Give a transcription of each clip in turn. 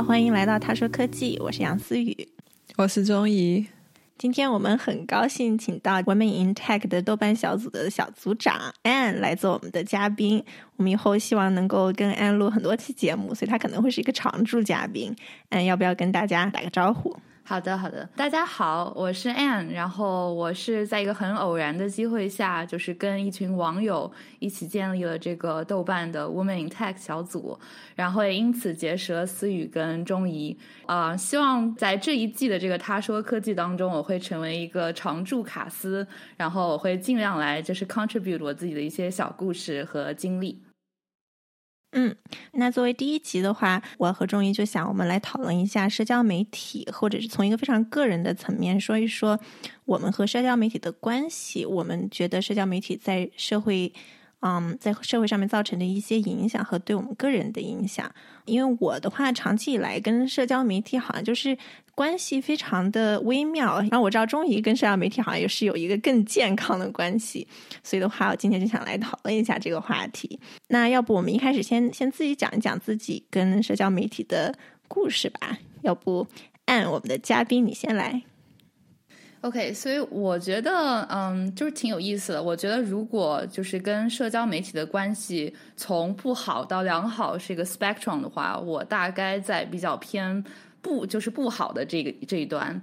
好，欢迎来到他说科技，我是杨思雨，我是钟怡。今天我们很高兴请到 Women in Tech 的豆瓣小组的小组长 Anne 来做我们的嘉宾。我们以后希望能够跟 Anne 录很多期节目，所以她可能会是一个常驻嘉宾。Anne 要不要跟大家打个招呼？好的，好的，大家好，我是 Anne，然后我是在一个很偶然的机会下，就是跟一群网友一起建立了这个豆瓣的 Woman in Tech 小组，然后也因此结识了思雨跟钟怡，啊，希望在这一季的这个他说科技当中，我会成为一个常驻卡司，然后我会尽量来就是 contribute 我自己的一些小故事和经历。嗯，那作为第一集的话，我和钟怡就想，我们来讨论一下社交媒体，或者是从一个非常个人的层面说一说我们和社交媒体的关系。我们觉得社交媒体在社会。嗯，在社会上面造成的一些影响和对我们个人的影响，因为我的话，长期以来跟社交媒体好像就是关系非常的微妙。然后我知道钟怡跟社交媒体好像也是有一个更健康的关系，所以的话，我今天就想来讨论一下这个话题。那要不我们一开始先先自己讲一讲自己跟社交媒体的故事吧？要不按我们的嘉宾你先来。OK，所以我觉得，嗯，就是挺有意思的。我觉得，如果就是跟社交媒体的关系从不好到良好是一个 spectrum 的话，我大概在比较偏不就是不好的这个这一端。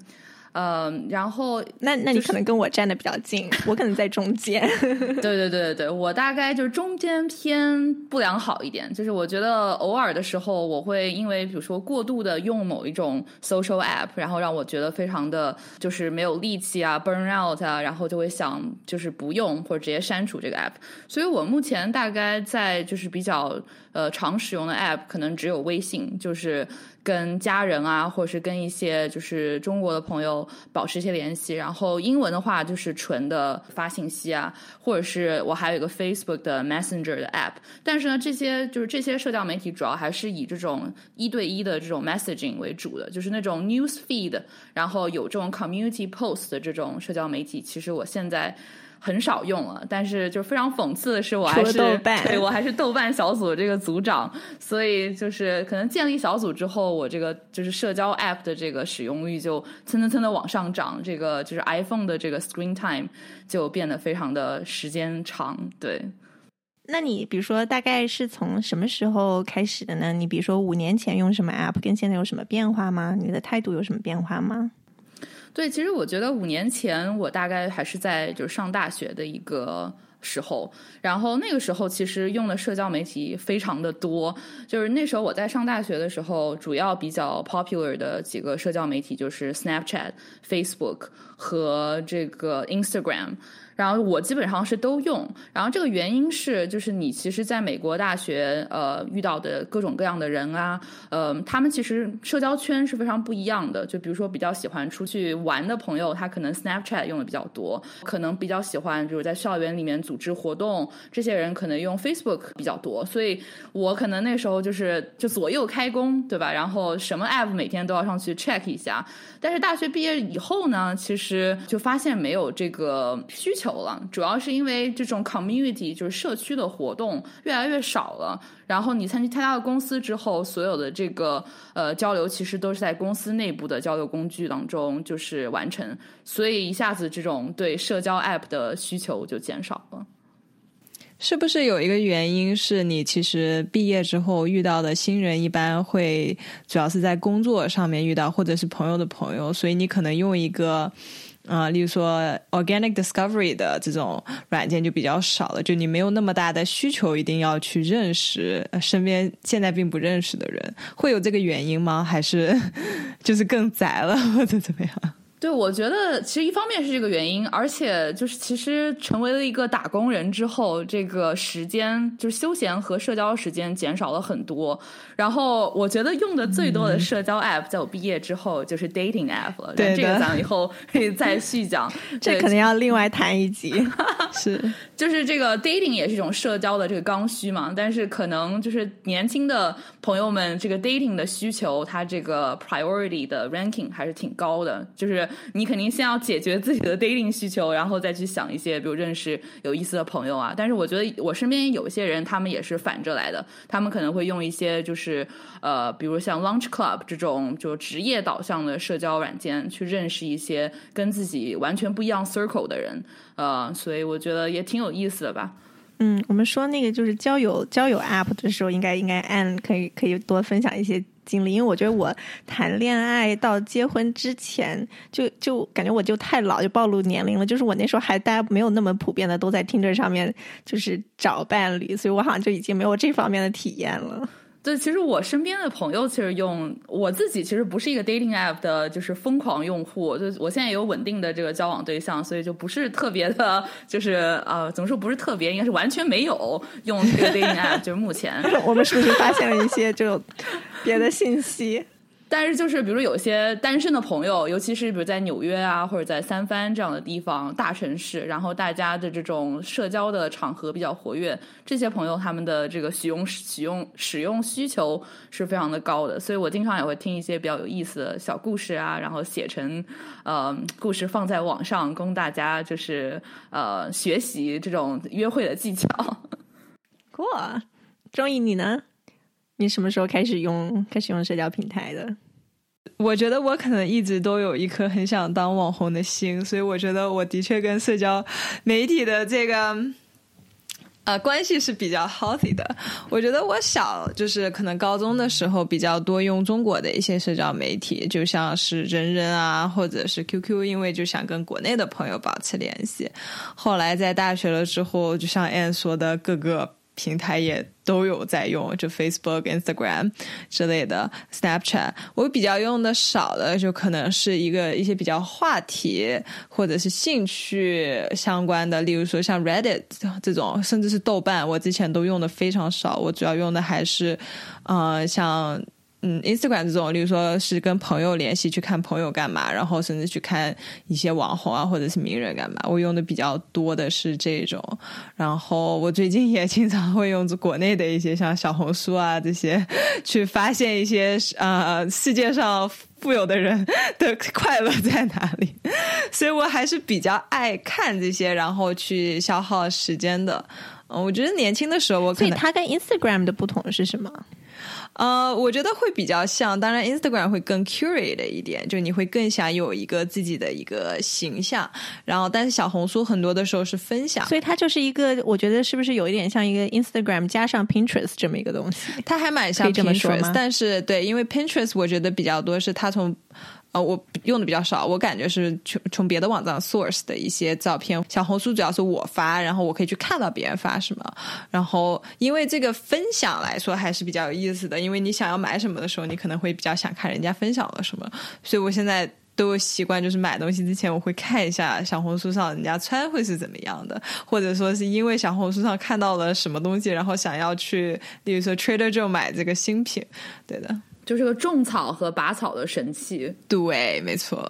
嗯，然后那那你可能跟我站的比较近，我可能在中间。对对对对对，我大概就是中间偏不良好一点。就是我觉得偶尔的时候，我会因为比如说过度的用某一种 social app，然后让我觉得非常的就是没有力气啊，burn out 啊，然后就会想就是不用或者直接删除这个 app。所以我目前大概在就是比较呃常使用的 app，可能只有微信，就是。跟家人啊，或者是跟一些就是中国的朋友保持一些联系。然后英文的话，就是纯的发信息啊，或者是我还有一个 Facebook 的 Messenger 的 app。但是呢，这些就是这些社交媒体主要还是以这种一对一的这种 messaging 为主的，就是那种 news feed，然后有这种 community post 的这种社交媒体。其实我现在。很少用了，但是就非常讽刺的是，我还是对我还是豆瓣小组这个组长，所以就是可能建立小组之后，我这个就是社交 app 的这个使用率就蹭蹭蹭的往上涨，这个就是 iPhone 的这个 screen time 就变得非常的时间长。对，那你比如说大概是从什么时候开始的呢？你比如说五年前用什么 app，跟现在有什么变化吗？你的态度有什么变化吗？对，其实我觉得五年前我大概还是在就是上大学的一个时候，然后那个时候其实用的社交媒体非常的多，就是那时候我在上大学的时候，主要比较 popular 的几个社交媒体就是 Snapchat、Facebook 和这个 Instagram。然后我基本上是都用，然后这个原因是，就是你其实在美国大学，呃，遇到的各种各样的人啊，呃，他们其实社交圈是非常不一样的。就比如说比较喜欢出去玩的朋友，他可能 Snapchat 用的比较多；可能比较喜欢就是在校园里面组织活动，这些人可能用 Facebook 比较多。所以我可能那时候就是就左右开工，对吧？然后什么 app 每天都要上去 check 一下。但是大学毕业以后呢，其实就发现没有这个需求。走了，主要是因为这种 community 就是社区的活动越来越少了。然后你参加参加了公司之后，所有的这个呃交流，其实都是在公司内部的交流工具当中就是完成，所以一下子这种对社交 app 的需求就减少了。是不是有一个原因是你其实毕业之后遇到的新人一般会主要是在工作上面遇到，或者是朋友的朋友，所以你可能用一个。啊，例如说 organic discovery 的这种软件就比较少了，就你没有那么大的需求，一定要去认识身边现在并不认识的人，会有这个原因吗？还是 就是更宅了，或者怎么样？对，我觉得其实一方面是这个原因，而且就是其实成为了一个打工人之后，这个时间就是休闲和社交时间减少了很多。然后我觉得用的最多的社交 app，在我毕业之后就是 dating app 了。对这个咱们以后可以再细讲，这可能要另外谈一集。是，就是这个 dating 也是一种社交的这个刚需嘛，但是可能就是年轻的朋友们这个 dating 的需求，它这个 priority 的 ranking 还是挺高的。就是你肯定先要解决自己的 dating 需求，然后再去想一些，比如认识有意思的朋友啊。但是我觉得我身边有一些人，他们也是反着来的，他们可能会用一些就是呃，比如像 Lunch Club 这种就职业导向的社交软件，去认识一些跟自己完全不一样 circle 的人。呃，所以我觉得也挺有意思的吧。嗯，我们说那个就是交友交友 App 的时候，应该应该按可以可以多分享一些经历，因为我觉得我谈恋爱到结婚之前，就就感觉我就太老，就暴露年龄了。就是我那时候还大家没有那么普遍的都在听这上面就是找伴侣，所以我好像就已经没有这方面的体验了。对，其实我身边的朋友其实用我自己其实不是一个 dating app 的，就是疯狂用户。就我现在有稳定的这个交往对象，所以就不是特别的，就是呃，怎么说不是特别，应该是完全没有用这个 dating app。就是目前，我们是不是发现了一些就别的信息？但是就是，比如有些单身的朋友，尤其是比如在纽约啊，或者在三藩这样的地方大城市，然后大家的这种社交的场合比较活跃，这些朋友他们的这个使用使用使用需求是非常的高的，所以我经常也会听一些比较有意思的小故事啊，然后写成呃故事放在网上，供大家就是呃学习这种约会的技巧。过，钟意你呢？你什么时候开始用开始用社交平台的？我觉得我可能一直都有一颗很想当网红的心，所以我觉得我的确跟社交媒体的这个呃关系是比较 healthy 的。我觉得我小就是可能高中的时候比较多用中国的一些社交媒体，就像是人人啊，或者是 QQ，因为就想跟国内的朋友保持联系。后来在大学了之后，就像 Anne 说的，各个。平台也都有在用，就 Facebook、Instagram 之类的，Snapchat。我比较用的少的，就可能是一个一些比较话题或者是兴趣相关的，例如说像 Reddit 这种，甚至是豆瓣，我之前都用的非常少。我主要用的还是，呃，像。嗯，Instagram 这种，例如说是跟朋友联系，去看朋友干嘛，然后甚至去看一些网红啊，或者是名人干嘛。我用的比较多的是这种，然后我最近也经常会用国内的一些像小红书啊这些，去发现一些呃世界上富有的人的快乐在哪里。所以我还是比较爱看这些，然后去消耗时间的。嗯，我觉得年轻的时候我可能，所以它跟 Instagram 的不同是什么？呃，我觉得会比较像，当然 Instagram 会更 curate 一点，就你会更想有一个自己的一个形象，然后但是小红书很多的时候是分享，所以它就是一个，我觉得是不是有一点像一个 Instagram 加上 Pinterest 这么一个东西？它还蛮像 Pinterest，但是对，因为 Pinterest 我觉得比较多是它从。我用的比较少，我感觉是从从别的网站 source 的一些照片。小红书主要是我发，然后我可以去看到别人发什么。然后因为这个分享来说还是比较有意思的，因为你想要买什么的时候，你可能会比较想看人家分享了什么。所以我现在都习惯，就是买东西之前我会看一下小红书上人家穿会是怎么样的，或者说是因为小红书上看到了什么东西，然后想要去，例如说 Trader Joe 买这个新品，对的。就是个种草和拔草的神器，对，没错，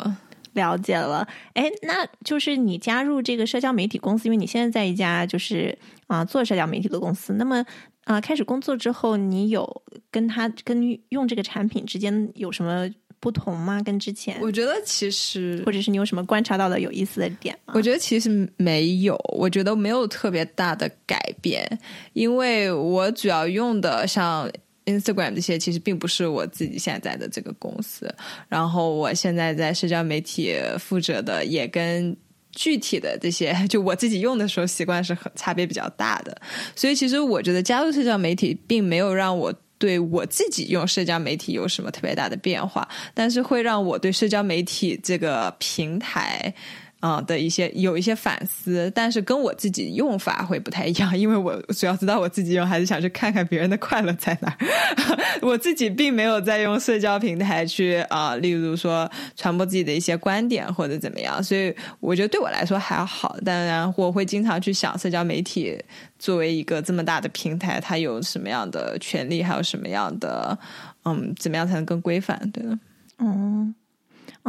了解了。哎，那就是你加入这个社交媒体公司，因为你现在在一家就是啊做社交媒体的公司。那么啊，开始工作之后，你有跟他跟用这个产品之间有什么不同吗？跟之前？我觉得其实，或者是你有什么观察到的有意思的点吗？我觉得其实没有，我觉得没有特别大的改变，因为我主要用的像。Instagram 这些其实并不是我自己现在的这个公司，然后我现在在社交媒体负责的也跟具体的这些就我自己用的时候习惯是很差别比较大的，所以其实我觉得加入社交媒体并没有让我对我自己用社交媒体有什么特别大的变化，但是会让我对社交媒体这个平台。啊的一些有一些反思，但是跟我自己用法会不太一样，因为我主要知道我自己用，还是想去看看别人的快乐在哪儿。我自己并没有在用社交平台去啊，例如说传播自己的一些观点或者怎么样，所以我觉得对我来说还好。当然，我会经常去想，社交媒体作为一个这么大的平台，它有什么样的权利，还有什么样的嗯，怎么样才能更规范？对的，嗯。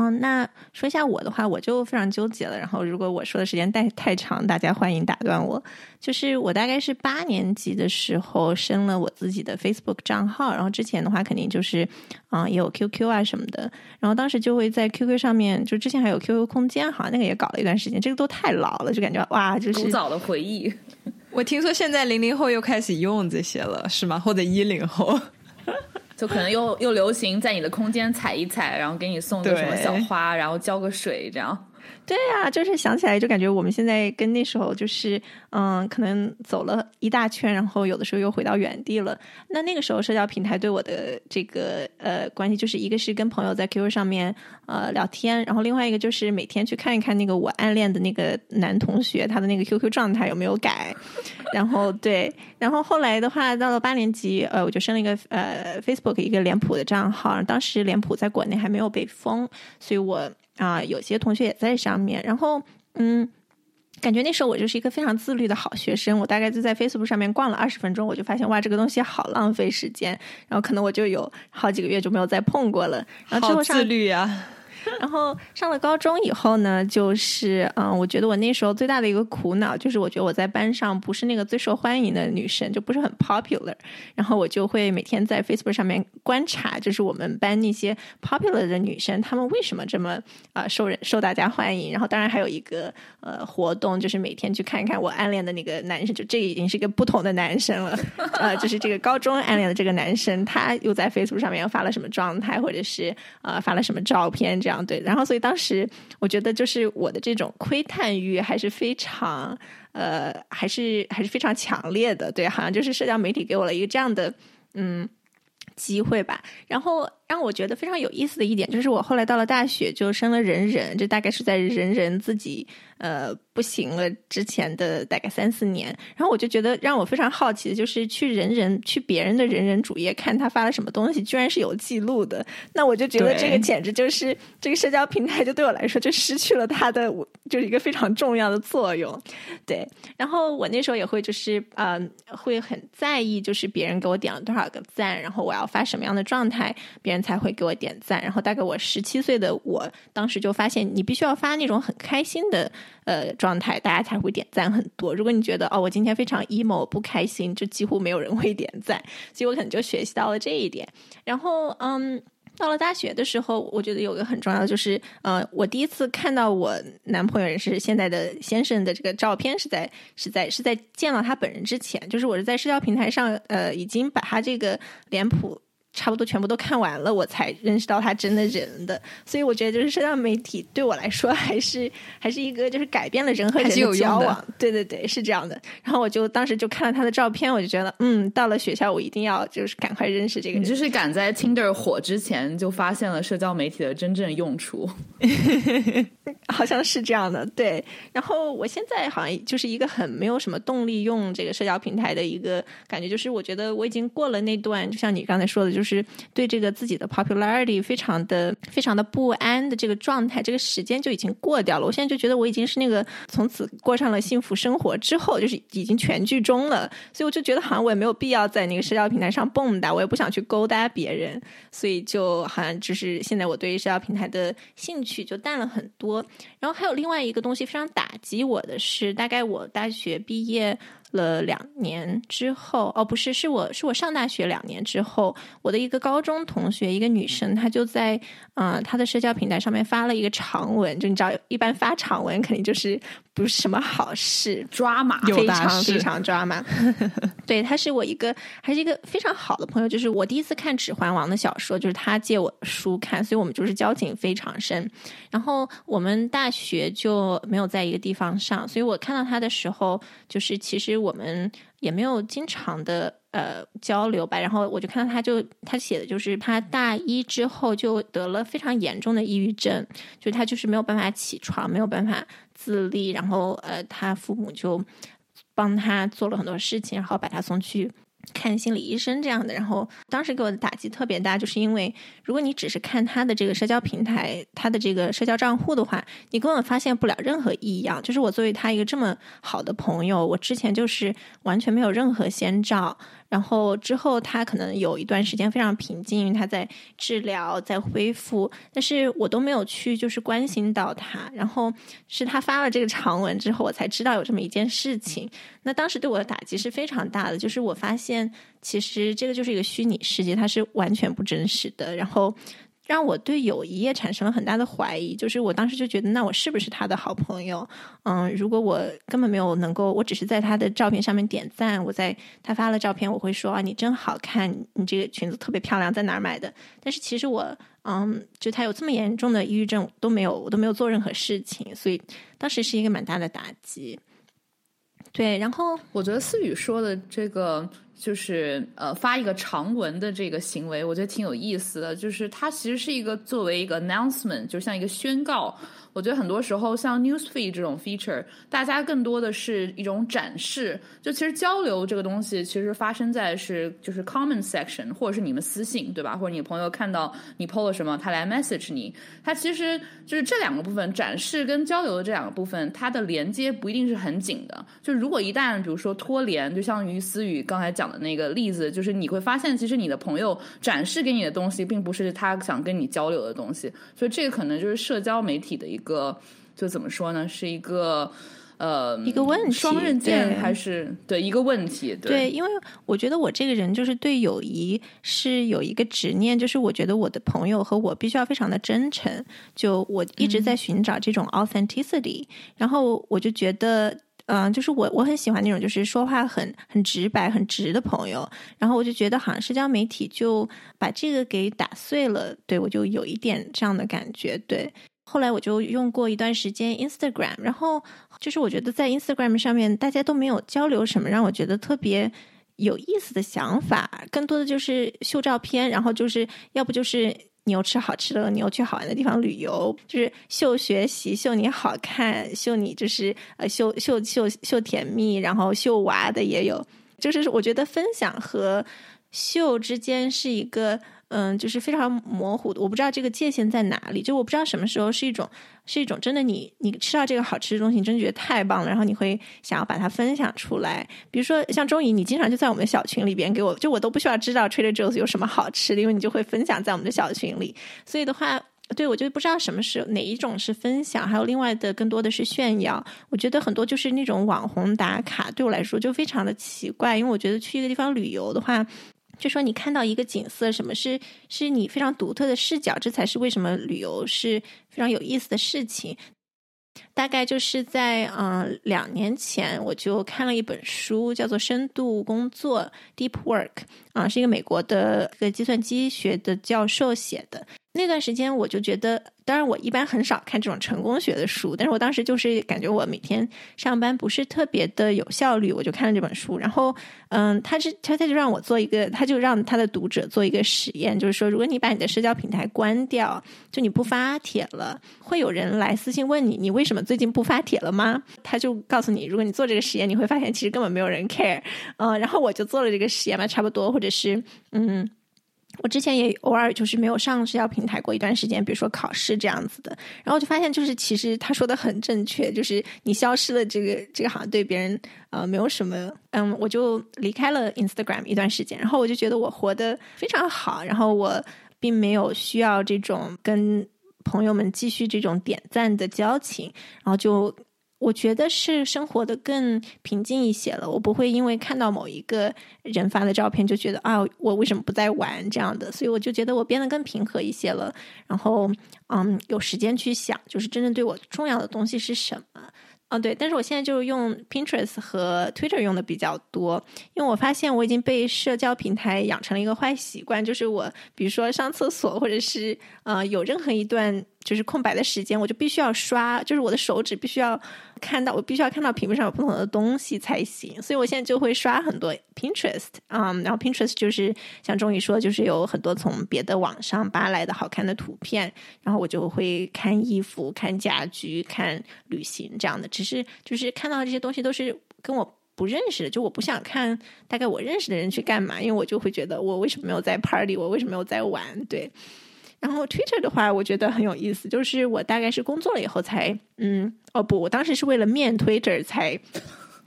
嗯，那说一下我的话，我就非常纠结了。然后，如果我说的时间太太长，大家欢迎打断我。就是我大概是八年级的时候升了我自己的 Facebook 账号，然后之前的话肯定就是啊也有 QQ 啊什么的。然后当时就会在 QQ 上面，就之前还有 QQ 空间，好像那个也搞了一段时间。这个都太老了，就感觉哇，就是古早的回忆。我听说现在零零后又开始用这些了，是吗？或者一零后？就可能又又流行在你的空间踩一踩，然后给你送个什么小花，然后浇个水，这样。对呀，就是想起来就感觉我们现在跟那时候就是，嗯，可能走了一大圈，然后有的时候又回到原地了。那那个时候社交平台对我的这个呃关系，就是一个是跟朋友在 QQ 上面呃聊天，然后另外一个就是每天去看一看那个我暗恋的那个男同学他的那个 QQ 状态有没有改。然后对，然后后来的话到了八年级，呃，我就升了一个呃 Facebook 一个脸谱的账号，当时脸谱在国内还没有被封，所以我。啊，有些同学也在上面，然后嗯，感觉那时候我就是一个非常自律的好学生，我大概就在 Facebook 上面逛了二十分钟，我就发现哇，这个东西好浪费时间，然后可能我就有好几个月就没有再碰过了。然后之后上自律啊！然后上了高中以后呢，就是嗯，我觉得我那时候最大的一个苦恼就是，我觉得我在班上不是那个最受欢迎的女生，就不是很 popular。然后我就会每天在 Facebook 上面观察，就是我们班那些 popular 的女生，她们为什么这么啊受人受大家欢迎。然后当然还有一个呃活动，就是每天去看一看我暗恋的那个男生，就这已经是一个不同的男生了。呃，就是这个高中暗恋的这个男生，他又在 Facebook 上面发了什么状态，或者是呃发了什么照片这样。对，然后所以当时我觉得，就是我的这种窥探欲还是非常，呃，还是还是非常强烈的。对，好像就是社交媒体给我了一个这样的，嗯。机会吧，然后让我觉得非常有意思的一点就是，我后来到了大学就升了人人，这大概是在人人自己呃不行了之前的大概三四年，然后我就觉得让我非常好奇的就是去人人去别人的人人主页看他发了什么东西，居然是有记录的，那我就觉得这个简直就是这个社交平台就对我来说就失去了它的就是一个非常重要的作用，对，然后我那时候也会就是呃会很在意就是别人给我点了多少个赞，然后我要。发什么样的状态，别人才会给我点赞？然后大概我十七岁的我当时就发现，你必须要发那种很开心的呃状态，大家才会点赞很多。如果你觉得哦，我今天非常 emo 不开心，就几乎没有人会点赞。所以我可能就学习到了这一点。然后嗯，到了大学的时候，我觉得有个很重要的就是，呃，我第一次看到我男朋友也是现在的先生的这个照片，是在是在是在见到他本人之前，就是我是在社交平台上呃已经把他这个脸谱。差不多全部都看完了，我才认识到他真的人的，所以我觉得就是社交媒体对我来说还是 还是一个就是改变了人和人的交往，对对对，是这样的。然后我就当时就看了他的照片，我就觉得嗯，到了学校我一定要就是赶快认识这个人。你就是赶在 Tinder 火之前就发现了社交媒体的真正用处，好像是这样的。对，然后我现在好像就是一个很没有什么动力用这个社交平台的一个感觉，就是我觉得我已经过了那段，就像你刚才说的，就是。是对这个自己的 popularity 非常的非常的不安的这个状态，这个时间就已经过掉了。我现在就觉得我已经是那个从此过上了幸福生活之后，就是已经全剧终了。所以我就觉得好像我也没有必要在那个社交平台上蹦跶，我也不想去勾搭别人。所以就好像就是现在我对社交平台的兴趣就淡了很多。然后还有另外一个东西非常打击我的是，大概我大学毕业。了两年之后，哦，不是，是我是我上大学两年之后，我的一个高中同学，一个女生，她就在啊她的社交平台上面发了一个长文，就你知道，一般发长文肯定就是不是什么好事，抓马，非常非常抓马。对，他是我一个还是一个非常好的朋友，就是我第一次看《指环王》的小说，就是他借我书看，所以我们就是交情非常深。然后我们大学就没有在一个地方上，所以我看到他的时候，就是其实。我们也没有经常的呃交流吧，然后我就看到他就他写的就是他大一之后就得了非常严重的抑郁症，就他就是没有办法起床，没有办法自立，然后呃他父母就帮他做了很多事情，然后把他送去。看心理医生这样的，然后当时给我的打击特别大，就是因为如果你只是看他的这个社交平台，他的这个社交账户的话，你根本发现不了任何异样。就是我作为他一个这么好的朋友，我之前就是完全没有任何先兆。然后之后他可能有一段时间非常平静，因为他在治疗，在恢复，但是我都没有去就是关心到他。然后是他发了这个长文之后，我才知道有这么一件事情。那当时对我的打击是非常大的，就是我发现其实这个就是一个虚拟世界，它是完全不真实的。然后。让我对友谊也产生了很大的怀疑，就是我当时就觉得，那我是不是他的好朋友？嗯，如果我根本没有能够，我只是在他的照片上面点赞，我在他发了照片，我会说啊，你真好看，你这个裙子特别漂亮，在哪儿买的？但是其实我，嗯，就他有这么严重的抑郁症都没有，我都没有做任何事情，所以当时是一个蛮大的打击。对，然后我觉得思雨说的这个。就是呃发一个长文的这个行为，我觉得挺有意思的。就是它其实是一个作为一个 announcement，就像一个宣告。我觉得很多时候像 newsfeed 这种 feature，大家更多的是一种展示。就其实交流这个东西，其实发生在是就是 comment section，或者是你们私信，对吧？或者你朋友看到你 po 了什么，他来 message 你。它其实就是这两个部分，展示跟交流的这两个部分，它的连接不一定是很紧的。就如果一旦比如说脱联，就像于思雨刚才讲的那个例子，就是你会发现，其实你的朋友展示给你的东西，并不是他想跟你交流的东西。所以这个可能就是社交媒体的一个。个就怎么说呢？是一个呃一个问题，双刃剑还是对一个问题？对，因为我觉得我这个人就是对友谊是有一个执念，就是我觉得我的朋友和我必须要非常的真诚。就我一直在寻找这种 authenticity，然后我就觉得，嗯，就是我我很喜欢那种就是说话很很直白、很直的朋友。然后我就觉得，好像社交媒体就把这个给打碎了。对我就有一点这样的感觉，对。后来我就用过一段时间 Instagram，然后就是我觉得在 Instagram 上面大家都没有交流什么让我觉得特别有意思的想法，更多的就是秀照片，然后就是要不就是你又吃好吃的，你又去好玩的地方旅游，就是秀学习，秀你好看，秀你就是呃秀秀秀秀甜蜜，然后秀娃的也有，就是我觉得分享和秀之间是一个。嗯，就是非常模糊的，我不知道这个界限在哪里。就我不知道什么时候是一种，是一种真的，你你吃到这个好吃的东西，你真的觉得太棒了，然后你会想要把它分享出来。比如说像钟怡，你经常就在我们的小群里边给我，就我都不需要知道 Trader Joe's 有什么好吃的，因为你就会分享在我们的小群里。所以的话，对我就不知道什么是哪一种是分享，还有另外的更多的是炫耀。我觉得很多就是那种网红打卡，对我来说就非常的奇怪，因为我觉得去一个地方旅游的话。就说你看到一个景色，什么是是你非常独特的视角，这才是为什么旅游是非常有意思的事情。大概就是在嗯两年前，我就看了一本书，叫做《深度工作》（Deep Work），啊，是一个美国的一个计算机学的教授写的。那段时间，我就觉得。当然，我一般很少看这种成功学的书，但是我当时就是感觉我每天上班不是特别的有效率，我就看了这本书。然后，嗯，他是他他就让我做一个，他就让他的读者做一个实验，就是说，如果你把你的社交平台关掉，就你不发帖了，会有人来私信问你，你为什么最近不发帖了吗？他就告诉你，如果你做这个实验，你会发现其实根本没有人 care。嗯，然后我就做了这个实验嘛，差不多，或者是嗯。我之前也偶尔就是没有上社交平台过一段时间，比如说考试这样子的，然后就发现就是其实他说的很正确，就是你消失了这个这个好像对别人呃没有什么，嗯，我就离开了 Instagram 一段时间，然后我就觉得我活得非常好，然后我并没有需要这种跟朋友们继续这种点赞的交情，然后就。我觉得是生活的更平静一些了。我不会因为看到某一个人发的照片就觉得啊，我为什么不在玩这样的？所以我就觉得我变得更平和一些了。然后，嗯，有时间去想，就是真正对我重要的东西是什么。嗯，对，但是我现在就是用 Pinterest 和 Twitter 用的比较多，因为我发现我已经被社交平台养成了一个坏习惯，就是我比如说上厕所或者是呃有任何一段就是空白的时间，我就必须要刷，就是我的手指必须要看到，我必须要看到屏幕上有不同的东西才行，所以我现在就会刷很多 Pinterest，嗯，然后 Pinterest 就是像钟宇说，就是有很多从别的网上扒来的好看的图片，然后我就会看衣服、看家居、看旅行这样的。只是就是看到这些东西都是跟我不认识的，就我不想看大概我认识的人去干嘛，因为我就会觉得我为什么没有在 party，我为什么没有在玩？对。然后 Twitter 的话，我觉得很有意思，就是我大概是工作了以后才，嗯，哦不，我当时是为了面 Twitter 才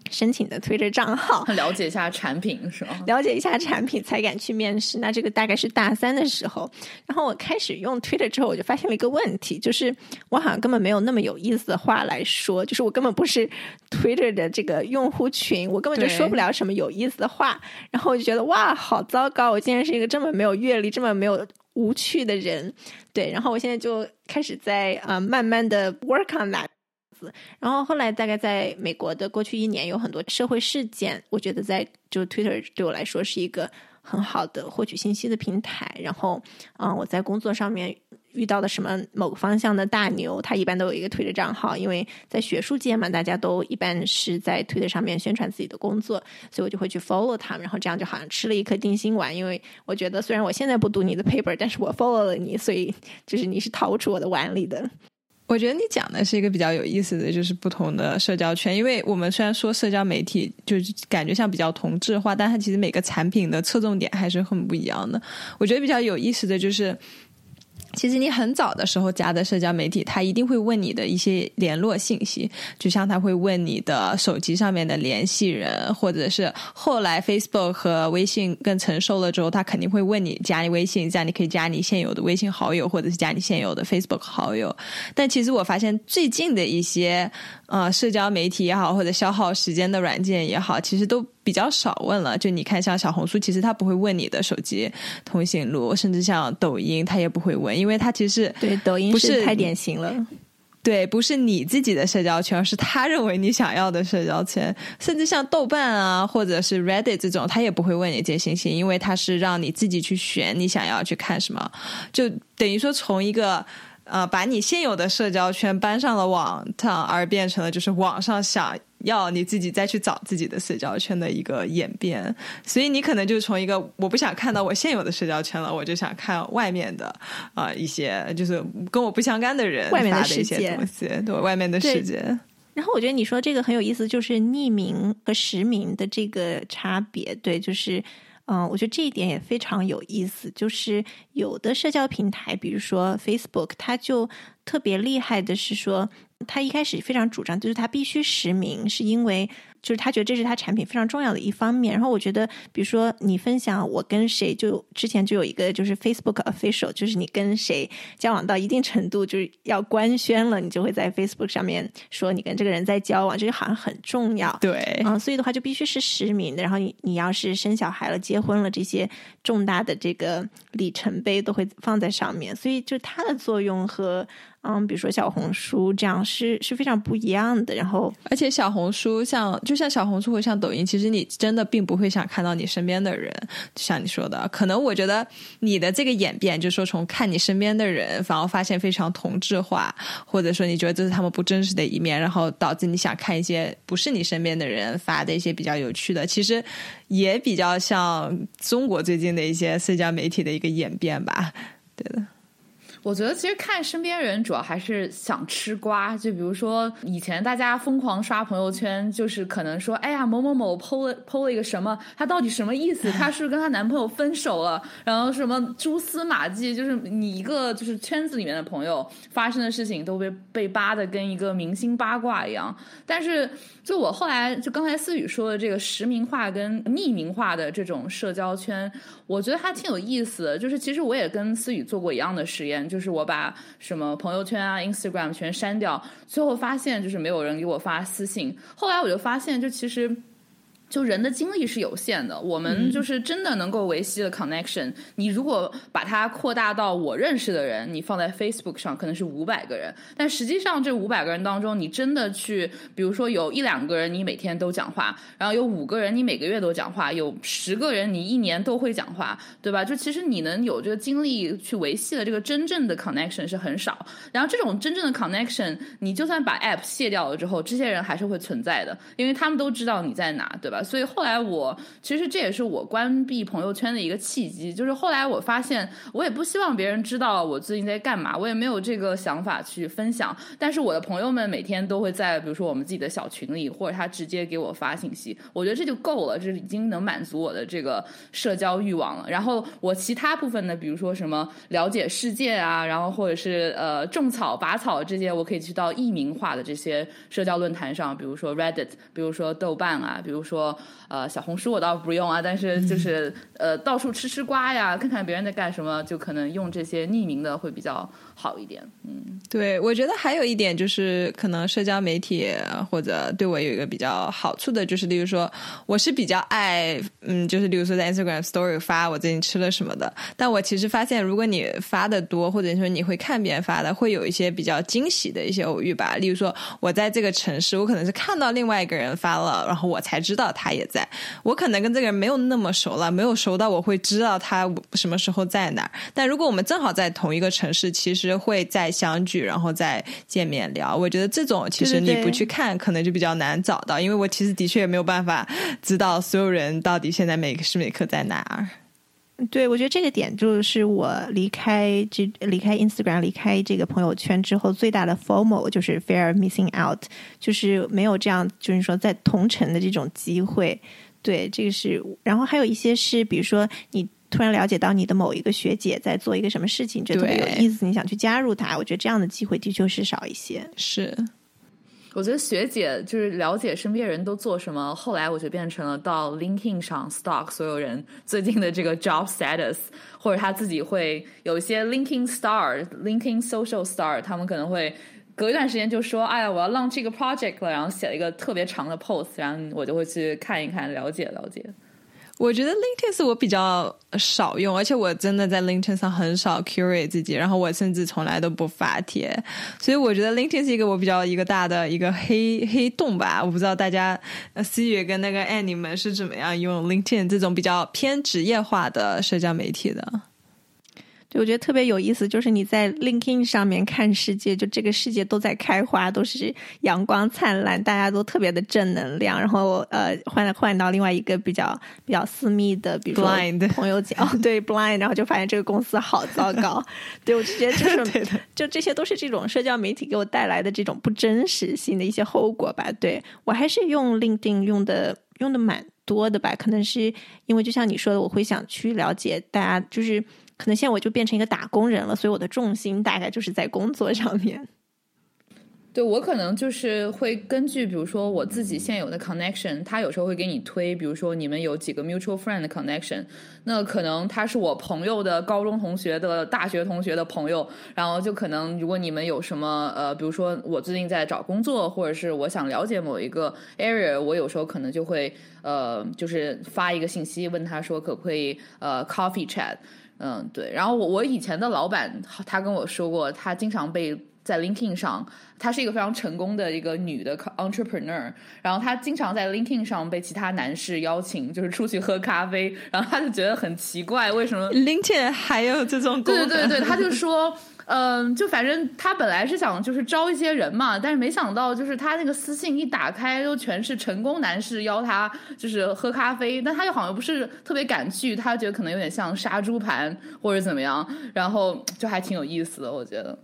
申请的 Twitter 账号，了解一下产品是吧？了解一下产品才敢去面试。那这个大概是大三的时候，然后我开始用 Twitter 之后，我就发现了一个问题，就是我好像根本没有那么有意思的话来说，就是我根本不是 Twitter 的这个用户群，我根本就说不了什么有意思的话。然后我就觉得哇，好糟糕！我竟然是一个这么没有阅历、这么没有无趣的人。对，然后我现在就开始在啊，慢慢的 work on that。然后后来大概在美国的过去一年，有很多社会事件，我觉得在就 Twitter 对我来说是一个很好的获取信息的平台。然后，嗯，我在工作上面遇到的什么某个方向的大牛，他一般都有一个推特账号，因为在学术界嘛，大家都一般是在推特上面宣传自己的工作，所以我就会去 follow 他们，然后这样就好像吃了一颗定心丸，因为我觉得虽然我现在不读你的 paper，但是我 follow 了你，所以就是你是逃不出我的碗里的。我觉得你讲的是一个比较有意思的就是不同的社交圈，因为我们虽然说社交媒体就是感觉像比较同质化，但它其实每个产品的侧重点还是很不一样的。我觉得比较有意思的就是。其实你很早的时候加的社交媒体，他一定会问你的一些联络信息，就像他会问你的手机上面的联系人，或者是后来 Facebook 和微信更成熟了之后，他肯定会问你加你微信，这样你可以加你现有的微信好友，或者是加你现有的 Facebook 好友。但其实我发现最近的一些呃社交媒体也好，或者消耗时间的软件也好，其实都。比较少问了，就你看，像小红书，其实他不会问你的手机通讯录，甚至像抖音，他也不会问，因为他其实对抖音不是太典型了，对，不是你自己的社交圈，是他认为你想要的社交圈，甚至像豆瓣啊，或者是 Reddit 这种，他也不会问你这些信息，因为他是让你自己去选你想要去看什么，就等于说从一个。呃，把你现有的社交圈搬上了网上，而变成了就是网上想要你自己再去找自己的社交圈的一个演变，所以你可能就从一个我不想看到我现有的社交圈了，我就想看外面的啊一些就是跟我不相干的人外面的一些东西，对外面的世界。然后我觉得你说这个很有意思，就是匿名和实名的这个差别，对，就是。嗯，我觉得这一点也非常有意思，就是有的社交平台，比如说 Facebook，它就特别厉害的是说，它一开始非常主张，就是它必须实名，是因为。就是他觉得这是他产品非常重要的一方面。然后我觉得，比如说你分享我跟谁，就之前就有一个就是 Facebook official，就是你跟谁交往到一定程度，就是要官宣了，你就会在 Facebook 上面说你跟这个人在交往，这就好像很重要。对，啊，所以的话就必须是实名的。然后你你要是生小孩了、结婚了，这些重大的这个里程碑都会放在上面。所以就它的作用和。嗯，比如说小红书这样是是非常不一样的。然后，而且小红书像就像小红书或像抖音，其实你真的并不会想看到你身边的人。就像你说的，可能我觉得你的这个演变，就是说从看你身边的人，反而发现非常同质化，或者说你觉得这是他们不真实的一面，然后导致你想看一些不是你身边的人发的一些比较有趣的，其实也比较像中国最近的一些社交媒体的一个演变吧。对的。我觉得其实看身边人主要还是想吃瓜，就比如说以前大家疯狂刷朋友圈，就是可能说，哎呀某某某 PO 了 PO 了一个什么，他到底什么意思？他是跟他男朋友分手了，然后什么蛛丝马迹，就是你一个就是圈子里面的朋友发生的事情都被被扒的跟一个明星八卦一样。但是就我后来就刚才思雨说的这个实名化跟匿名化的这种社交圈，我觉得还挺有意思。就是其实我也跟思雨做过一样的实验。就是我把什么朋友圈啊、Instagram 全删掉，最后发现就是没有人给我发私信。后来我就发现，就其实。就人的精力是有限的，我们就是真的能够维系的 connection。你如果把它扩大到我认识的人，你放在 Facebook 上可能是五百个人，但实际上这五百个人当中，你真的去，比如说有一两个人你每天都讲话，然后有五个人你每个月都讲话，有十个人你一年都会讲话，对吧？就其实你能有这个精力去维系的这个真正的 connection 是很少。然后这种真正的 connection，你就算把 app 卸掉了之后，这些人还是会存在的，因为他们都知道你在哪，对吧？所以后来我其实这也是我关闭朋友圈的一个契机，就是后来我发现我也不希望别人知道我最近在干嘛，我也没有这个想法去分享。但是我的朋友们每天都会在比如说我们自己的小群里，或者他直接给我发信息，我觉得这就够了，这已经能满足我的这个社交欲望了。然后我其他部分的，比如说什么了解世界啊，然后或者是呃种草拔草这些，我可以去到匿名化的这些社交论坛上，比如说 Reddit，比如说豆瓣啊，比如说呃小红书，我倒不用啊，但是就是呃到处吃吃瓜呀，看看别人在干什么，就可能用这些匿名的会比较好一点。嗯，对，我觉得还有一点就是，可能社交媒体或者对我有一个比较好处的，就是例如说，我是比较爱，嗯，就是例如说在 Instagram Story 发我最近吃了什么的，但我其实发现，如果你发的多，或者说你会看别人发的，会有一些比较惊喜的一些偶遇吧。例如说，我在这个城市，我可能是看到另外一个人发了，然后我才知道他也在。我可能跟这个人没有那么熟了，没有熟到我会知道他什么时候在哪儿。但如果我们正好在同一个城市，其实会再相聚，然后再见面聊。我觉得这种其实你不去看，可能就比较难找到，因为我其实的确也没有办法知道所有人到底现在每时每刻在哪儿。对，我觉得这个点就是我离开这离开 Instagram 离开这个朋友圈之后最大的 formo 就是 fear missing out，就是没有这样就是说在同城的这种机会。对，这个是，然后还有一些是，比如说你突然了解到你的某一个学姐在做一个什么事情，觉得特别有意思，你想去加入她，我觉得这样的机会的确是少一些。是。我觉得学姐就是了解身边人都做什么，后来我就变成了到 LinkedIn 上 stalk 所有人最近的这个 job status，或者他自己会有一些 LinkedIn star、LinkedIn social star，他们可能会隔一段时间就说：“哎呀，我要 launch 这个 project 了。”然后写了一个特别长的 post，然后我就会去看一看，了解了解。我觉得 LinkedIn 是我比较少用，而且我真的在 LinkedIn 上很少 curate 自己，然后我甚至从来都不发帖，所以我觉得 LinkedIn 是一个我比较一个大的一个黑黑洞吧。我不知道大家思雨跟那个 Ann 你们是怎么样用 LinkedIn 这种比较偏职业化的社交媒体的。对，我觉得特别有意思，就是你在 LinkedIn 上面看世界，就这个世界都在开花，都是阳光灿烂，大家都特别的正能量。然后呃，换换到另外一个比较比较私密的，比如说朋友讲，对 blind，然后就发现这个公司好糟糕。对我就觉得就是，就这些都是这种社交媒体给我带来的这种不真实性的一些后果吧。对我还是用 LinkedIn 用的用的蛮多的吧，可能是因为就像你说的，我会想去了解大家，就是。可能现在我就变成一个打工人了，所以我的重心大概就是在工作上面。对我可能就是会根据，比如说我自己现有的 connection，他有时候会给你推，比如说你们有几个 mutual friend 的 connection，那可能他是我朋友的高中同学的大学同学的朋友，然后就可能如果你们有什么呃，比如说我最近在找工作，或者是我想了解某一个 area，我有时候可能就会呃，就是发一个信息问他说可不可以呃 coffee chat。嗯，对。然后我我以前的老板他跟我说过，他经常被在 LinkedIn 上，她是一个非常成功的一个女的 entrepreneur，然后她经常在 LinkedIn 上被其他男士邀请，就是出去喝咖啡，然后她就觉得很奇怪，为什么 LinkedIn 还有这种？对对对对，他就说。嗯，就反正他本来是想就是招一些人嘛，但是没想到就是他那个私信一打开，都全是成功男士邀他就是喝咖啡，但他又好像不是特别敢去，他觉得可能有点像杀猪盘或者怎么样，然后就还挺有意思的，我觉得。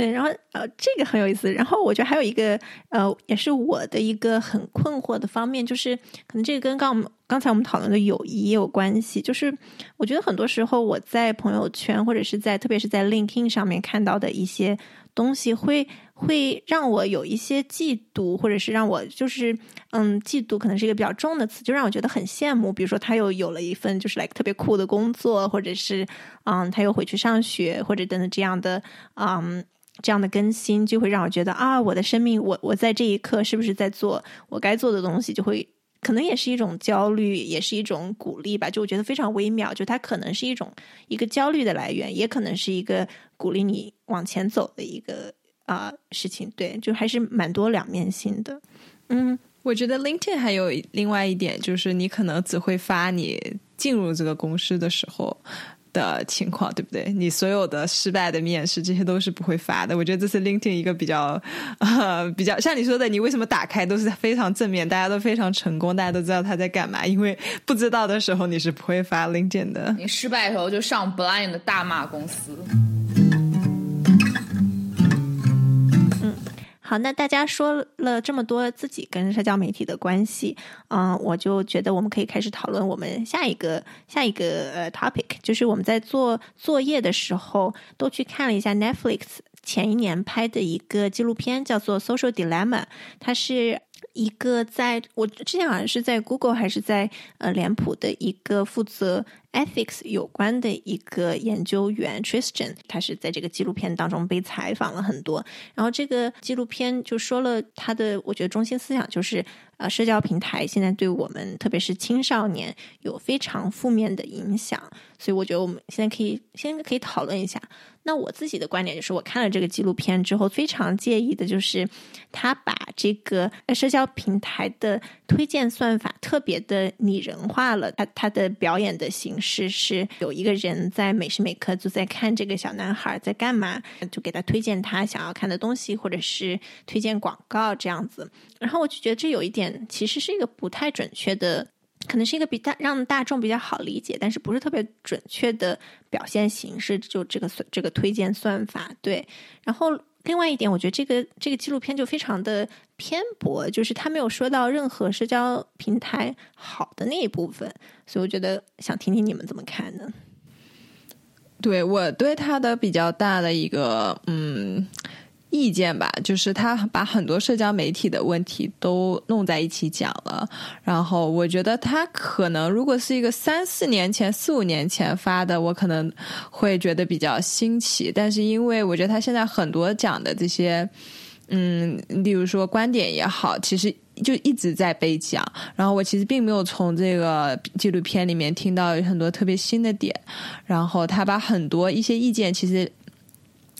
对，然后呃，这个很有意思。然后我觉得还有一个呃，也是我的一个很困惑的方面，就是可能这个跟刚我们刚才我们讨论的友谊也有关系。就是我觉得很多时候我在朋友圈或者是在特别是在 LinkedIn 上面看到的一些东西，会会让我有一些嫉妒，或者是让我就是嗯，嫉妒可能是一个比较重的词，就让我觉得很羡慕。比如说他又有了一份就是 like 特别酷的工作，或者是嗯，他又回去上学，或者等等这样的嗯。这样的更新就会让我觉得啊，我的生命，我我在这一刻是不是在做我该做的东西？就会可能也是一种焦虑，也是一种鼓励吧。就我觉得非常微妙，就它可能是一种一个焦虑的来源，也可能是一个鼓励你往前走的一个啊事情。对，就还是蛮多两面性的。嗯，我觉得 LinkedIn 还有另外一点，就是你可能只会发你进入这个公司的时候。的情况，对不对？你所有的失败的面试，这些都是不会发的。我觉得这是 LinkedIn 一个比较 呃比较像你说的，你为什么打开都是非常正面，大家都非常成功，大家都知道他在干嘛。因为不知道的时候，你是不会发 LinkedIn 的。你失败的时候就上 Blind 大骂公司。好，那大家说了这么多自己跟社交媒体的关系，嗯，我就觉得我们可以开始讨论我们下一个下一个呃 topic，就是我们在做作业的时候都去看了一下 Netflix 前一年拍的一个纪录片，叫做《Social Dilemma》，它是。一个在我之前好像是在 Google 还是在呃脸谱的一个负责 ethics 有关的一个研究员 Tristan，他是在这个纪录片当中被采访了很多。然后这个纪录片就说了他的，我觉得中心思想就是呃社交平台现在对我们特别是青少年有非常负面的影响。所以我觉得我们现在可以先可以讨论一下。那我自己的观点就是，我看了这个纪录片之后，非常介意的就是他把这个社交平台的推荐算法特别的拟人化了。他他的表演的形式是有一个人在每时每刻就在看这个小男孩在干嘛，就给他推荐他想要看的东西，或者是推荐广告这样子。然后我就觉得这有一点其实是一个不太准确的。可能是一个比大让大众比较好理解，但是不是特别准确的表现形式，就这个这个推荐算法对。然后另外一点，我觉得这个这个纪录片就非常的偏薄，就是他没有说到任何社交平台好的那一部分，所以我觉得想听听你们怎么看呢？对我对他的比较大的一个嗯。意见吧，就是他把很多社交媒体的问题都弄在一起讲了。然后我觉得他可能如果是一个三四年前、四五年前发的，我可能会觉得比较新奇。但是因为我觉得他现在很多讲的这些，嗯，例如说观点也好，其实就一直在被讲。然后我其实并没有从这个纪录片里面听到很多特别新的点。然后他把很多一些意见其实。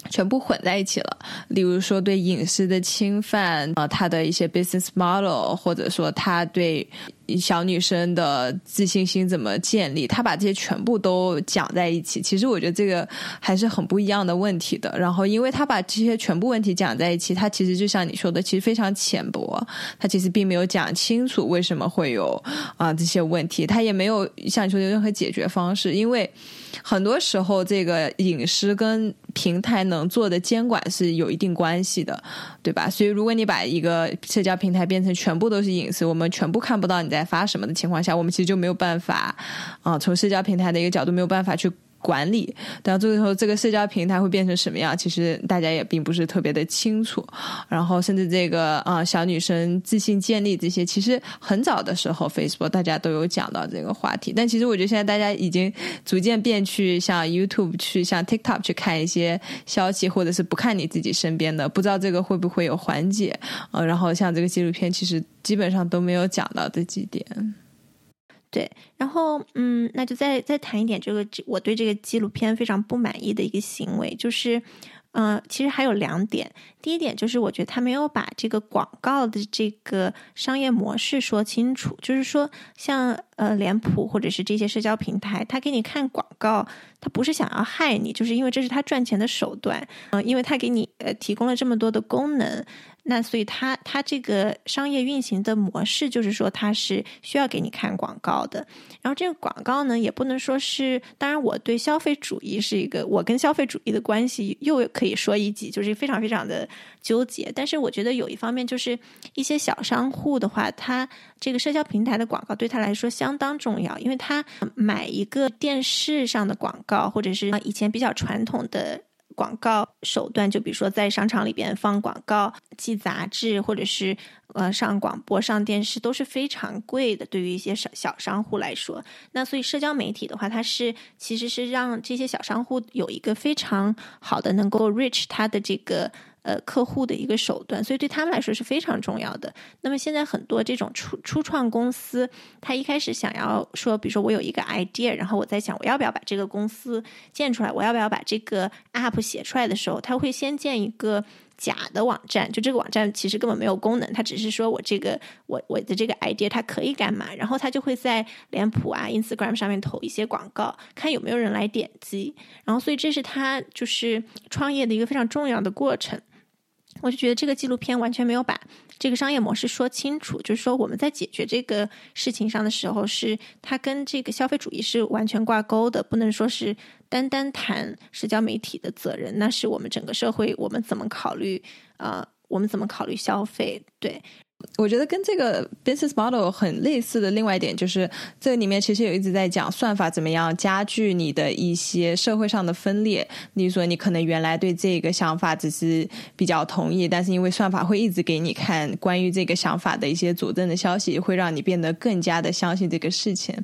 全部混在一起了，例如说对隐私的侵犯啊，他的一些 business model，或者说他对小女生的自信心怎么建立，他把这些全部都讲在一起。其实我觉得这个还是很不一样的问题的。然后，因为他把这些全部问题讲在一起，他其实就像你说的，其实非常浅薄，他其实并没有讲清楚为什么会有啊这些问题，他也没有像你说的任何解决方式，因为。很多时候，这个隐私跟平台能做的监管是有一定关系的，对吧？所以，如果你把一个社交平台变成全部都是隐私，我们全部看不到你在发什么的情况下，我们其实就没有办法啊，从社交平台的一个角度没有办法去。管理，到最后这个社交平台会变成什么样？其实大家也并不是特别的清楚。然后，甚至这个啊，小女生自信建立这些，其实很早的时候，Facebook 大家都有讲到这个话题。但其实我觉得现在大家已经逐渐变去像 YouTube 去像 TikTok 去看一些消息，或者是不看你自己身边的，不知道这个会不会有缓解呃，然后像这个纪录片，其实基本上都没有讲到这几点。对，然后嗯，那就再再谈一点这个我对这个纪录片非常不满意的一个行为，就是，嗯，其实还有两点。第一点就是我觉得他没有把这个广告的这个商业模式说清楚，就是说像呃脸谱或者是这些社交平台，他给你看广告，他不是想要害你，就是因为这是他赚钱的手段，嗯，因为他给你呃提供了这么多的功能。那所以，他他这个商业运行的模式就是说，他是需要给你看广告的。然后这个广告呢，也不能说是，当然我对消费主义是一个，我跟消费主义的关系又可以说一集，就是非常非常的纠结。但是我觉得有一方面就是一些小商户的话，他这个社交平台的广告对他来说相当重要，因为他买一个电视上的广告，或者是以前比较传统的。广告手段，就比如说在商场里边放广告、寄杂志，或者是呃上广播、上电视，都是非常贵的。对于一些小小商户来说，那所以社交媒体的话，它是其实是让这些小商户有一个非常好的能够 reach 他的这个。呃，客户的一个手段，所以对他们来说是非常重要的。那么现在很多这种初初创公司，他一开始想要说，比如说我有一个 idea，然后我在想我要不要把这个公司建出来，我要不要把这个 app 写出来的时候，他会先建一个。假的网站，就这个网站其实根本没有功能，它只是说我这个我我的这个 idea 它可以干嘛，然后他就会在脸谱啊、Instagram 上面投一些广告，看有没有人来点击，然后所以这是他就是创业的一个非常重要的过程。我就觉得这个纪录片完全没有把这个商业模式说清楚，就是说我们在解决这个事情上的时候，是它跟这个消费主义是完全挂钩的，不能说是单单谈社交媒体的责任，那是我们整个社会我们怎么考虑呃，我们怎么考虑消费？对。我觉得跟这个 business model 很类似的另外一点，就是这里面其实有一直在讲算法怎么样加剧你的一些社会上的分裂。例如说，你可能原来对这个想法只是比较同意，但是因为算法会一直给你看关于这个想法的一些佐证的消息，会让你变得更加的相信这个事情。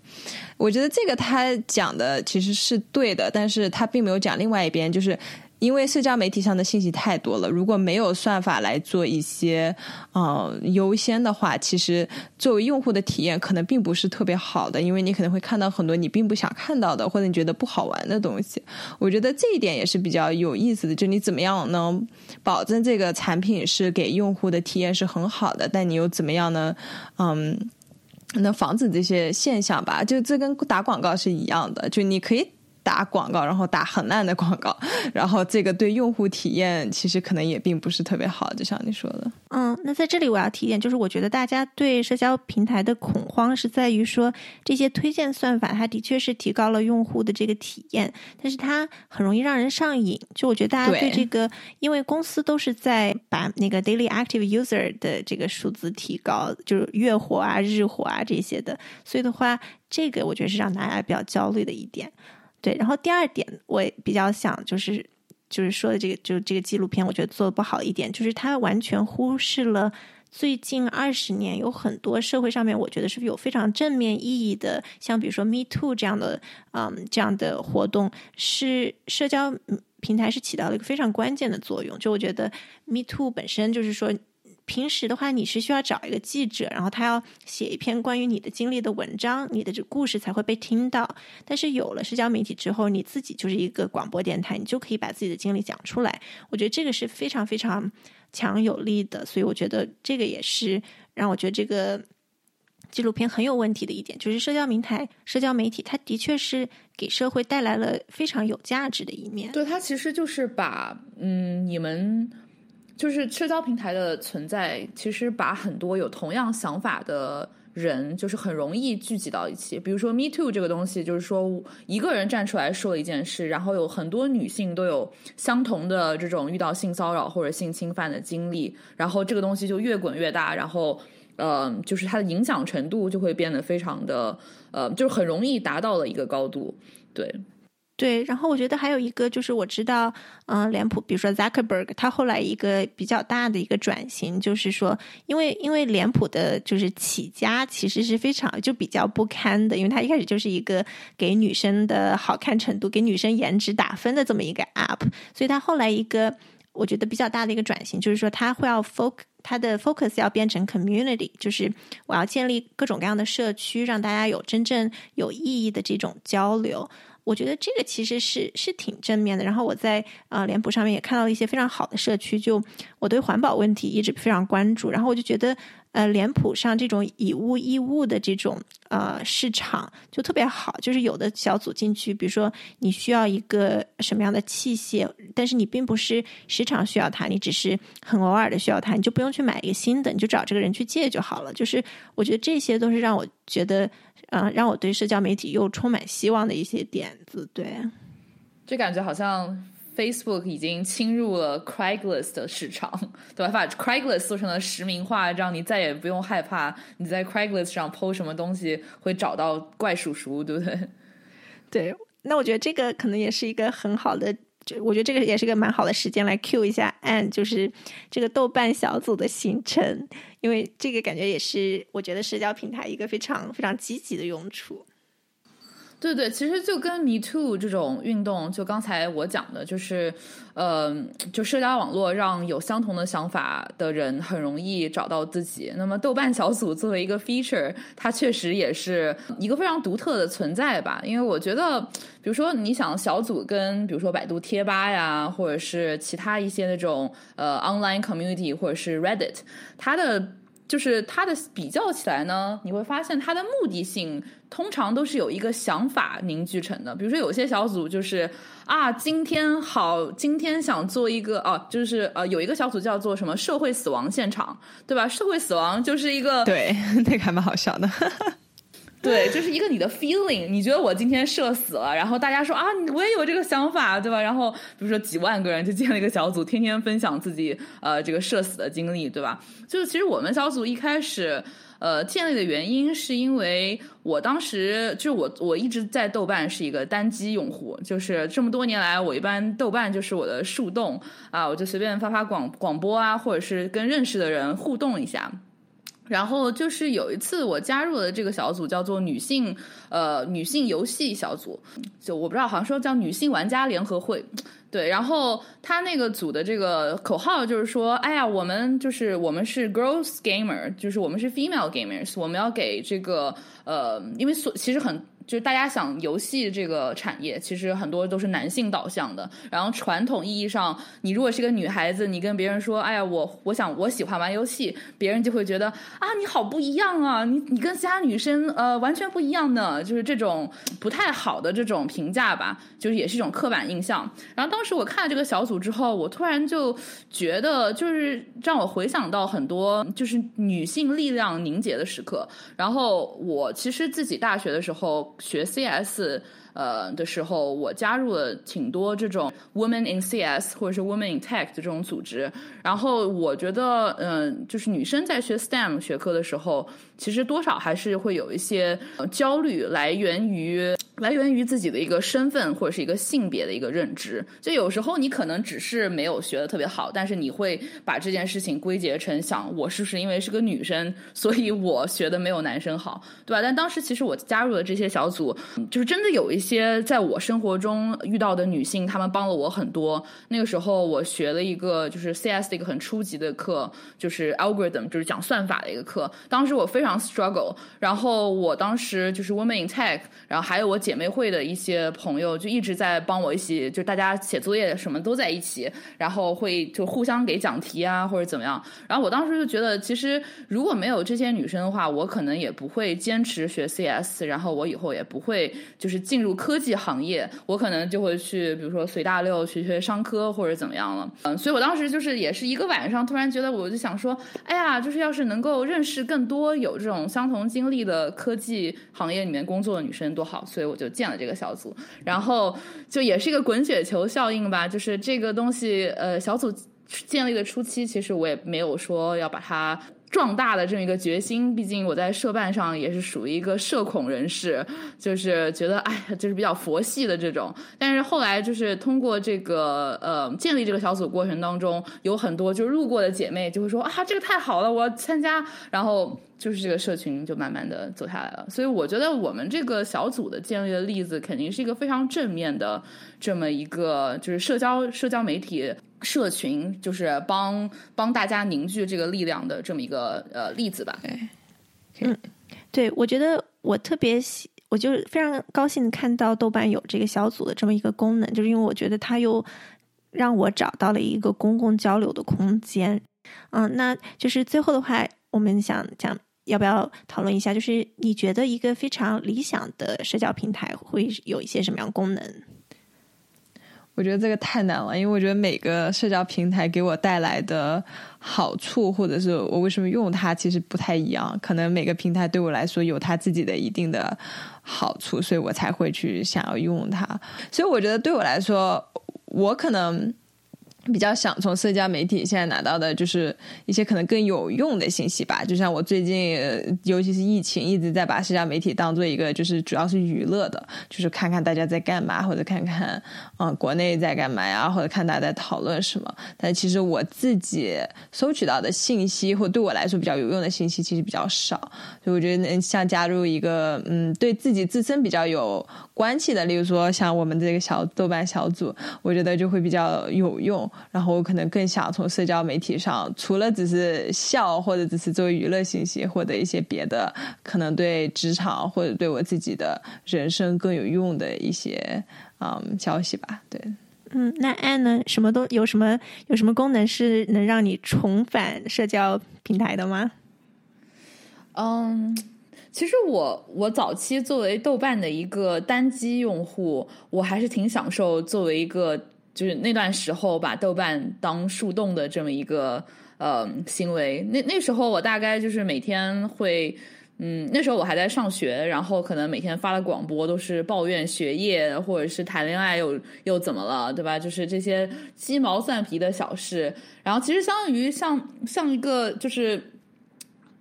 我觉得这个他讲的其实是对的，但是他并没有讲另外一边，就是。因为社交媒体上的信息太多了，如果没有算法来做一些嗯优先的话，其实作为用户的体验可能并不是特别好的，因为你可能会看到很多你并不想看到的，或者你觉得不好玩的东西。我觉得这一点也是比较有意思的，就你怎么样能保证这个产品是给用户的体验是很好的，但你又怎么样呢？嗯，能防止这些现象吧？就这跟打广告是一样的，就你可以。打广告，然后打很烂的广告，然后这个对用户体验其实可能也并不是特别好，就像你说的。嗯，那在这里我要提一点，就是我觉得大家对社交平台的恐慌是在于说，这些推荐算法它的确是提高了用户的这个体验，但是它很容易让人上瘾。就我觉得大家对这个，因为公司都是在把那个 daily active user 的这个数字提高，就是月活啊、日活啊这些的，所以的话，这个我觉得是让大家比较焦虑的一点。对，然后第二点，我比较想就是就是说的这个，就这个纪录片，我觉得做的不好一点，就是它完全忽视了最近二十年有很多社会上面，我觉得是有非常正面意义的，像比如说 Me Too 这样的，嗯，这样的活动，是社交平台是起到了一个非常关键的作用。就我觉得 Me Too 本身就是说。平时的话，你是需要找一个记者，然后他要写一篇关于你的经历的文章，你的这故事才会被听到。但是有了社交媒体之后，你自己就是一个广播电台，你就可以把自己的经历讲出来。我觉得这个是非常非常强有力的，所以我觉得这个也是让我觉得这个纪录片很有问题的一点，就是社交平台、社交媒体，它的确是给社会带来了非常有价值的一面。对，它其实就是把嗯你们。就是社交平台的存在，其实把很多有同样想法的人，就是很容易聚集到一起。比如说 “Me Too” 这个东西，就是说一个人站出来说一件事，然后有很多女性都有相同的这种遇到性骚扰或者性侵犯的经历，然后这个东西就越滚越大，然后呃，就是它的影响程度就会变得非常的呃，就很容易达到了一个高度，对。对，然后我觉得还有一个就是，我知道，嗯，脸谱，比如说 Zuckerberg，他后来一个比较大的一个转型，就是说，因为因为脸谱的就是起家其实是非常就比较不堪的，因为他一开始就是一个给女生的好看程度、给女生颜值打分的这么一个 App，所以他后来一个我觉得比较大的一个转型，就是说他会要 focus 他的 focus 要变成 community，就是我要建立各种各样的社区，让大家有真正有意义的这种交流。我觉得这个其实是是挺正面的。然后我在呃脸谱上面也看到了一些非常好的社区。就我对环保问题一直非常关注，然后我就觉得呃脸谱上这种以物易物的这种呃市场就特别好。就是有的小组进去，比如说你需要一个什么样的器械，但是你并不是时常需要它，你只是很偶尔的需要它，你就不用去买一个新的，你就找这个人去借就好了。就是我觉得这些都是让我觉得。嗯，让我对社交媒体又充满希望的一些点子，对，就感觉好像 Facebook 已经侵入了 Craigslist 的市场，对吧？把 Craigslist 做成了实名化，让你再也不用害怕你在 Craigslist 上 PO 什么东西会找到怪叔叔，对不对？对，那我觉得这个可能也是一个很好的。就我觉得这个也是个蛮好的时间来 Q 一下 Anne，就是这个豆瓣小组的形成，因为这个感觉也是我觉得社交平台一个非常非常积极的用处。对对，其实就跟 Me Too 这种运动，就刚才我讲的，就是，呃，就社交网络让有相同的想法的人很容易找到自己。那么豆瓣小组作为一个 feature，它确实也是一个非常独特的存在吧。因为我觉得，比如说你想小组跟比如说百度贴吧呀，或者是其他一些那种呃 online community，或者是 Reddit，它的。就是它的比较起来呢，你会发现它的目的性通常都是有一个想法凝聚成的。比如说有些小组就是啊，今天好，今天想做一个哦，就是呃，有一个小组叫做什么社会死亡现场，对吧？社会死亡就是一个对，那个还蛮好笑的。对，就是一个你的 feeling，你觉得我今天社死了，然后大家说啊，我也有这个想法，对吧？然后比如说几万个人就建了一个小组，天天分享自己呃这个社死的经历，对吧？就是其实我们小组一开始呃建立的原因，是因为我当时就是我我一直在豆瓣是一个单机用户，就是这么多年来，我一般豆瓣就是我的树洞啊，我就随便发发广广播啊，或者是跟认识的人互动一下。然后就是有一次我加入了这个小组，叫做女性呃女性游戏小组，就我不知道好像说叫女性玩家联合会，对。然后他那个组的这个口号就是说，哎呀，我们就是我们是 girls gamer，就是我们是 female gamers，我们要给这个呃，因为所其实很。就是大家想游戏这个产业，其实很多都是男性导向的。然后传统意义上，你如果是个女孩子，你跟别人说：“哎呀，我我想我喜欢玩游戏”，别人就会觉得啊，你好不一样啊，你你跟其他女生呃完全不一样的，就是这种不太好的这种评价吧，就是也是一种刻板印象。然后当时我看了这个小组之后，我突然就觉得，就是让我回想到很多就是女性力量凝结的时刻。然后我其实自己大学的时候。学 CS 呃的时候，我加入了挺多这种 woman in CS 或者是 woman in Tech 的这种组织。然后我觉得，嗯，就是女生在学 STEM 学科的时候，其实多少还是会有一些焦虑，来源于。来源于自己的一个身份或者是一个性别的一个认知，就有时候你可能只是没有学的特别好，但是你会把这件事情归结成想我是不是因为是个女生，所以我学的没有男生好，对吧？但当时其实我加入了这些小组，就是真的有一些在我生活中遇到的女性，她们帮了我很多。那个时候我学了一个就是 CS 的一个很初级的课，就是 algorithm，就是讲算法的一个课。当时我非常 struggle，然后我当时就是 women in tech，然后还有我。姐妹会的一些朋友就一直在帮我一起，就大家写作业什么都在一起，然后会就互相给讲题啊或者怎么样。然后我当时就觉得，其实如果没有这些女生的话，我可能也不会坚持学 CS，然后我以后也不会就是进入科技行业，我可能就会去比如说随大溜学学商科或者怎么样了。嗯，所以我当时就是也是一个晚上，突然觉得我就想说，哎呀，就是要是能够认识更多有这种相同经历的科技行业里面工作的女生多好，所以我。就建了这个小组，然后就也是一个滚雪球效应吧。就是这个东西，呃，小组建立的初期，其实我也没有说要把它。壮大的这么一个决心，毕竟我在社办上也是属于一个社恐人士，就是觉得哎，就是比较佛系的这种。但是后来就是通过这个呃建立这个小组过程当中，有很多就是路过的姐妹就会说啊，这个太好了，我要参加。然后就是这个社群就慢慢的走下来了。所以我觉得我们这个小组的建立的例子，肯定是一个非常正面的这么一个就是社交社交媒体。社群就是帮帮大家凝聚这个力量的这么一个呃例子吧。嗯，对，我觉得我特别喜，我就非常高兴看到豆瓣有这个小组的这么一个功能，就是因为我觉得它又让我找到了一个公共交流的空间。嗯，那就是最后的话，我们想讲要不要讨论一下，就是你觉得一个非常理想的社交平台会有一些什么样功能？我觉得这个太难了，因为我觉得每个社交平台给我带来的好处，或者是我为什么用它，其实不太一样。可能每个平台对我来说有它自己的一定的好处，所以我才会去想要用它。所以我觉得对我来说，我可能比较想从社交媒体现在拿到的就是一些可能更有用的信息吧。就像我最近，尤其是疫情，一直在把社交媒体当做一个就是主要是娱乐的，就是看看大家在干嘛，或者看看嗯国内在干嘛呀，或者看大家在讨论什么。但其实我自己收取到的信息，或对我来说比较有用的信息，其实比较少。所以我觉得能像加入一个嗯对自己自身比较有关系的，例如说像我们这个小豆瓣小组，我觉得就会比较有用。然后我可能更想从社交媒体上，除了只是笑或者只是作为娱乐信息，获得一些别的可能对职场或者对我自己的人生更有用的一些嗯消息吧。对，嗯，那 Anne 呢？什么都有什么有什么功能是能让你重返社交平台的吗？嗯，其实我我早期作为豆瓣的一个单机用户，我还是挺享受作为一个。就是那段时候把豆瓣当树洞的这么一个呃行为，那那时候我大概就是每天会，嗯，那时候我还在上学，然后可能每天发的广播都是抱怨学业或者是谈恋爱又又怎么了，对吧？就是这些鸡毛蒜皮的小事，然后其实相当于像像一个就是。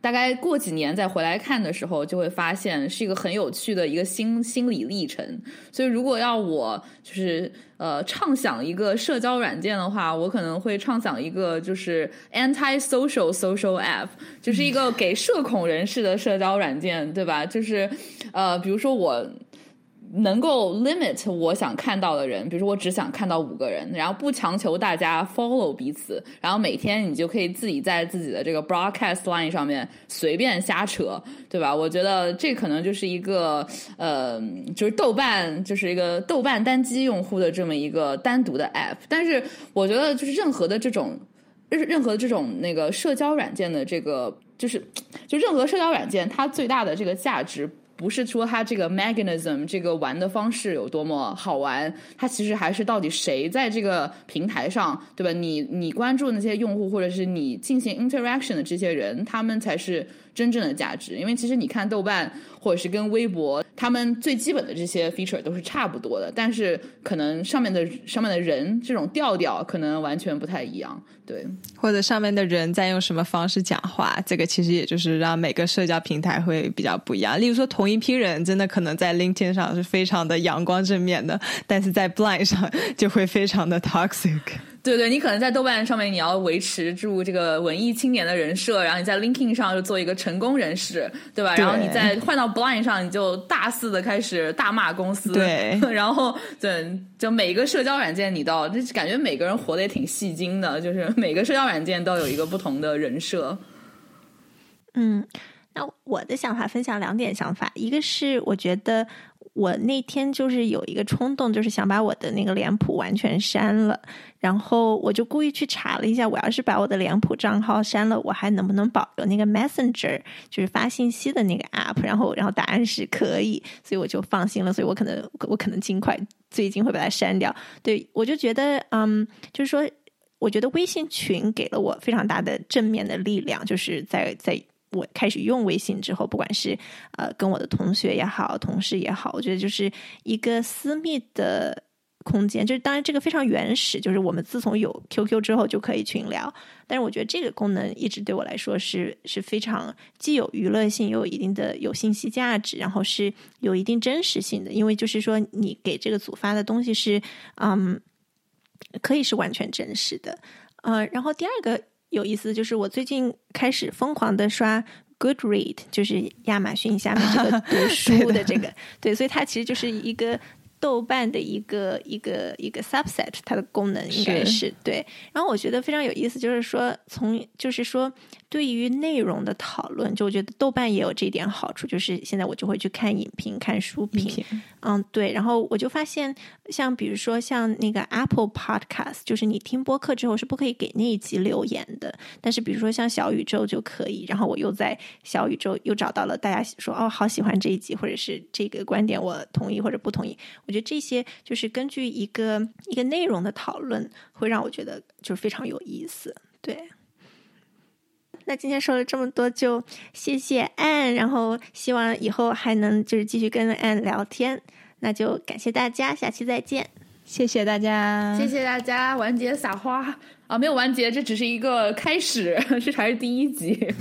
大概过几年再回来看的时候，就会发现是一个很有趣的一个心心理历程。所以，如果要我就是呃畅想一个社交软件的话，我可能会畅想一个就是 anti social social app，就是一个给社恐人士的社交软件，对吧？就是呃，比如说我。能够 limit 我想看到的人，比如说我只想看到五个人，然后不强求大家 follow 彼此，然后每天你就可以自己在自己的这个 broadcast line 上面随便瞎扯，对吧？我觉得这可能就是一个呃，就是豆瓣就是一个豆瓣单机用户的这么一个单独的 app。但是我觉得就是任何的这种任任何这种那个社交软件的这个就是就任何社交软件，它最大的这个价值。不是说它这个 mechanism 这个玩的方式有多么好玩，它其实还是到底谁在这个平台上，对吧？你你关注那些用户，或者是你进行 interaction 的这些人，他们才是真正的价值。因为其实你看豆瓣或者是跟微博，他们最基本的这些 feature 都是差不多的，但是可能上面的上面的人这种调调可能完全不太一样。对，或者上面的人在用什么方式讲话，这个其实也就是让每个社交平台会比较不一样。例如说，同一批人真的可能在 LinkedIn 上是非常的阳光正面的，但是在 Blind 上就会非常的 toxic。对对，你可能在豆瓣上面你要维持住这个文艺青年的人设，然后你在 LinkedIn 上就做一个成功人士，对吧？然后你再换到 Blind 上，你就大肆的开始大骂公司，对。然后对，就每一个社交软件你都，就感觉每个人活得也挺戏精的，就是每个社交软件都有一个不同的人设。嗯，那我的想法分享两点想法，一个是我觉得。我那天就是有一个冲动，就是想把我的那个脸谱完全删了，然后我就故意去查了一下，我要是把我的脸谱账号删了，我还能不能保留那个 Messenger，就是发信息的那个 App？然后，然后答案是可以，所以我就放心了。所以我可能，我可能尽快最近会把它删掉。对我就觉得，嗯，就是说，我觉得微信群给了我非常大的正面的力量，就是在在。我开始用微信之后，不管是呃跟我的同学也好，同事也好，我觉得就是一个私密的空间。就是当然这个非常原始，就是我们自从有 QQ 之后就可以群聊。但是我觉得这个功能一直对我来说是是非常既有娱乐性，又有一定的有信息价值，然后是有一定真实性的。因为就是说你给这个组发的东西是嗯可以是完全真实的。呃，然后第二个。有意思，就是我最近开始疯狂的刷 Goodread，就是亚马逊下面这个读 书的这个，对，所以它其实就是一个。豆瓣的一个一个一个 subset，它的功能应该是对。然后我觉得非常有意思，就是说从就是说对于内容的讨论，就我觉得豆瓣也有这一点好处，就是现在我就会去看影评、看书评。嗯，对。然后我就发现，像比如说像那个 Apple Podcast，就是你听播客之后是不可以给那一集留言的，但是比如说像小宇宙就可以。然后我又在小宇宙又找到了大家说哦，好喜欢这一集，或者是这个观点我同意或者不同意。我觉得这些就是根据一个一个内容的讨论，会让我觉得就是非常有意思。对，那今天说了这么多，就谢谢 Anne，然后希望以后还能就是继续跟 Anne 聊天。那就感谢大家，下期再见。谢谢大家，谢谢大家，完结撒花啊，没有完结，这只是一个开始，这才是第一集。